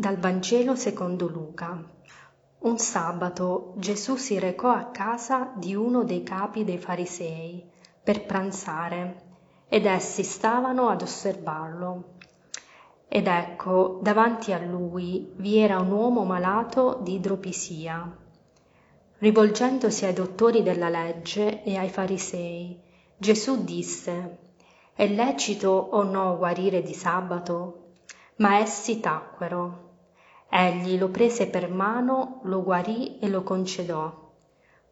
Dal Vangelo secondo Luca. Un sabato Gesù si recò a casa di uno dei capi dei farisei per pranzare ed essi stavano ad osservarlo. Ed ecco, davanti a lui vi era un uomo malato di idropisia. Rivolgendosi ai dottori della legge e ai farisei, Gesù disse, È lecito o no guarire di sabato? Ma essi tacquero. Egli lo prese per mano, lo guarì e lo concedò.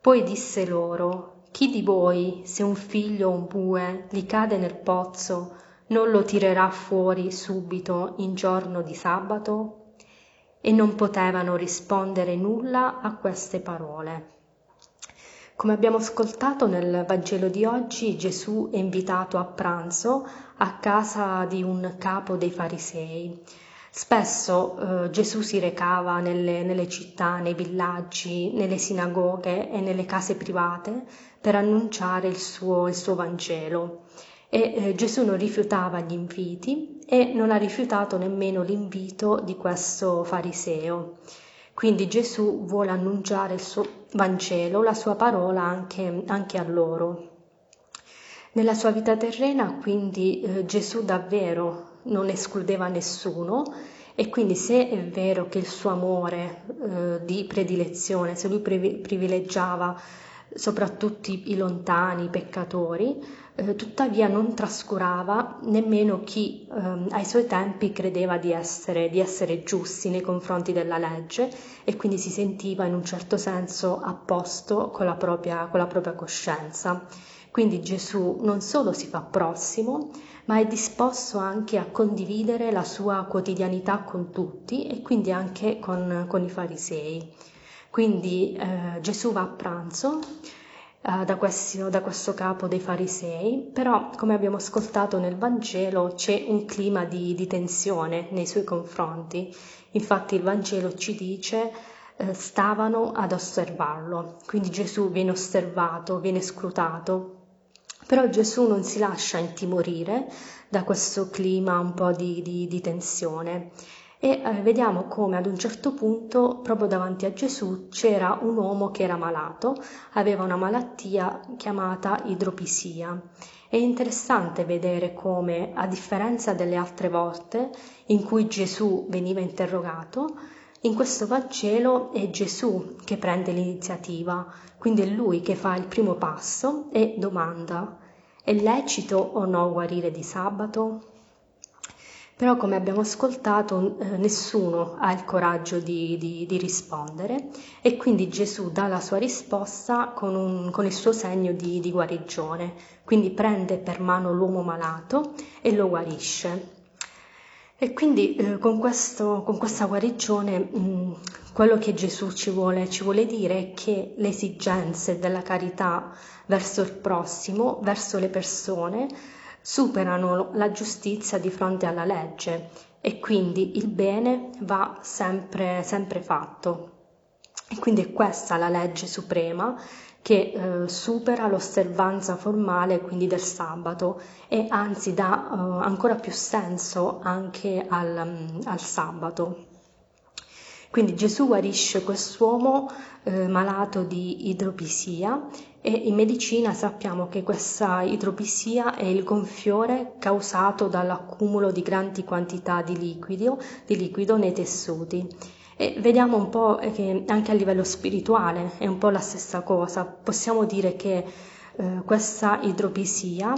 Poi disse loro, Chi di voi, se un figlio o un bue gli cade nel pozzo, non lo tirerà fuori subito in giorno di sabato? E non potevano rispondere nulla a queste parole. Come abbiamo ascoltato nel Vangelo di oggi, Gesù è invitato a pranzo a casa di un capo dei farisei. Spesso eh, Gesù si recava nelle, nelle, città, nei villaggi, nelle sinagoghe e nelle case private per annunciare il suo, il suo Vangelo. E eh, Gesù non rifiutava gli inviti e non ha rifiutato nemmeno l'invito di questo fariseo. Quindi Gesù vuole annunciare il suo Vangelo, la sua parola anche, anche a loro. Nella sua vita terrena quindi eh, Gesù davvero non escludeva nessuno e quindi se è vero che il suo amore eh, di predilezione, se lui privilegiava soprattutto i lontani, i peccatori, eh, tuttavia non trascurava nemmeno chi eh, ai suoi tempi credeva di essere, di essere, giusti nei confronti della legge e quindi si sentiva in un certo senso a posto con la propria, con la propria coscienza. Quindi Gesù non solo si fa prossimo, ma è disposto anche a condividere la sua quotidianità con tutti e quindi anche con, con i farisei. Quindi eh, Gesù va a pranzo eh, da, questo, da, questo, capo dei farisei, però come abbiamo ascoltato nel Vangelo c'è un clima di, di tensione nei suoi confronti. Infatti il Vangelo ci dice eh, stavano ad osservarlo, quindi Gesù viene osservato, viene scrutato. Però Gesù non si lascia intimorire da questo clima un po' di, di, di tensione e eh, vediamo come ad un certo punto proprio davanti a Gesù c'era un uomo che era malato, aveva una malattia chiamata idropisia. È interessante vedere come, a differenza delle altre volte in cui Gesù veniva interrogato, in questo Vangelo è Gesù che prende l'iniziativa, quindi è lui che fa il primo passo e domanda: è lecito o no guarire di sabato? Però come abbiamo ascoltato eh, nessuno ha il coraggio di, di, di, rispondere e quindi Gesù dà la sua risposta con, un, con il suo segno di, di, guarigione, quindi prende per mano l'uomo malato e lo guarisce. E quindi eh, con, questo, con, questa guarigione mh, mm, quello che Gesù ci vuole, ci vuole dire è che le esigenze della carità verso il prossimo, verso le persone, superano la giustizia di fronte alla legge e quindi il bene va sempre, sempre fatto. E quindi è questa la legge suprema che eh, supera l'osservanza formale quindi del sabato e anzi dà eh, ancora più senso anche al, al sabato. Quindi Gesù guarisce quest'uomo eh, malato di idropisia e in medicina sappiamo che questa idropisia è il gonfiore causato dall'accumulo di grandi quantità di liquido, di liquido nei tessuti. E vediamo un po' che anche a livello spirituale è un po' la stessa cosa. Possiamo dire che eh, questa idropisia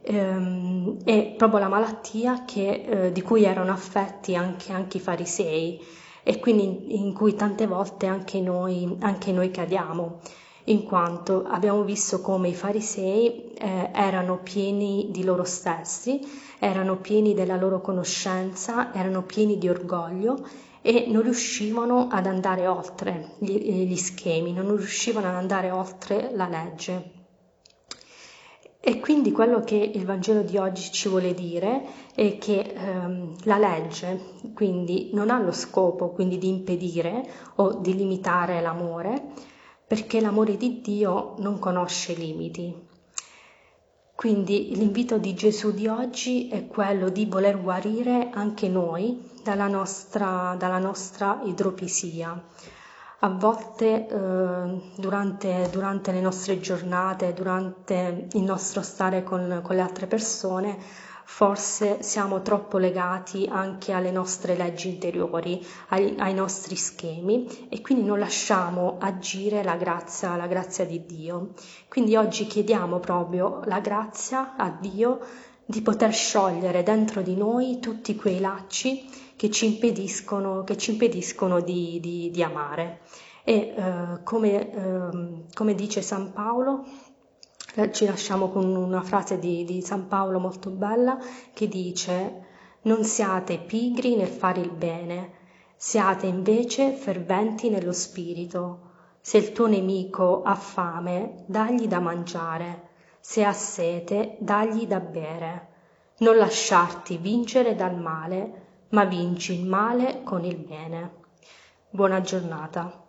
ehm, è proprio la malattia che, eh, di cui erano affetti anche, anche i farisei e quindi in, in cui tante volte anche noi, anche noi cadiamo in quanto abbiamo visto come i farisei eh, erano pieni di loro stessi, erano pieni della loro conoscenza, erano pieni di orgoglio e non riuscivano ad andare oltre gli, gli schemi, non riuscivano ad andare oltre la legge. E quindi quello che il Vangelo di oggi ci vuole dire è che ehm, la legge quindi non ha lo scopo quindi di impedire o di limitare l'amore, perché l'amore di Dio non conosce limiti. Quindi l'invito di Gesù di oggi è quello di voler guarire anche noi dalla nostra, dalla nostra idropisia. A volte eh, durante, durante, le nostre giornate, durante il nostro stare con, con le altre persone, forse siamo troppo legati anche alle nostre leggi interiori, ai, ai, nostri schemi e quindi non lasciamo agire la grazia, la grazia di Dio. Quindi oggi chiediamo proprio la grazia a Dio di poter sciogliere dentro di noi tutti quei lacci che ci impediscono, che ci impediscono di, di, di amare. E eh, come, eh, come dice San Paolo, eh, ci lasciamo con una frase di, di San Paolo molto bella che dice non siate pigri nel fare il bene, siate invece ferventi nello spirito. Se il tuo nemico ha fame, dagli da mangiare, se ha sete, dagli da bere. Non lasciarti vincere dal male, ma vinci il male con il bene. Buona giornata.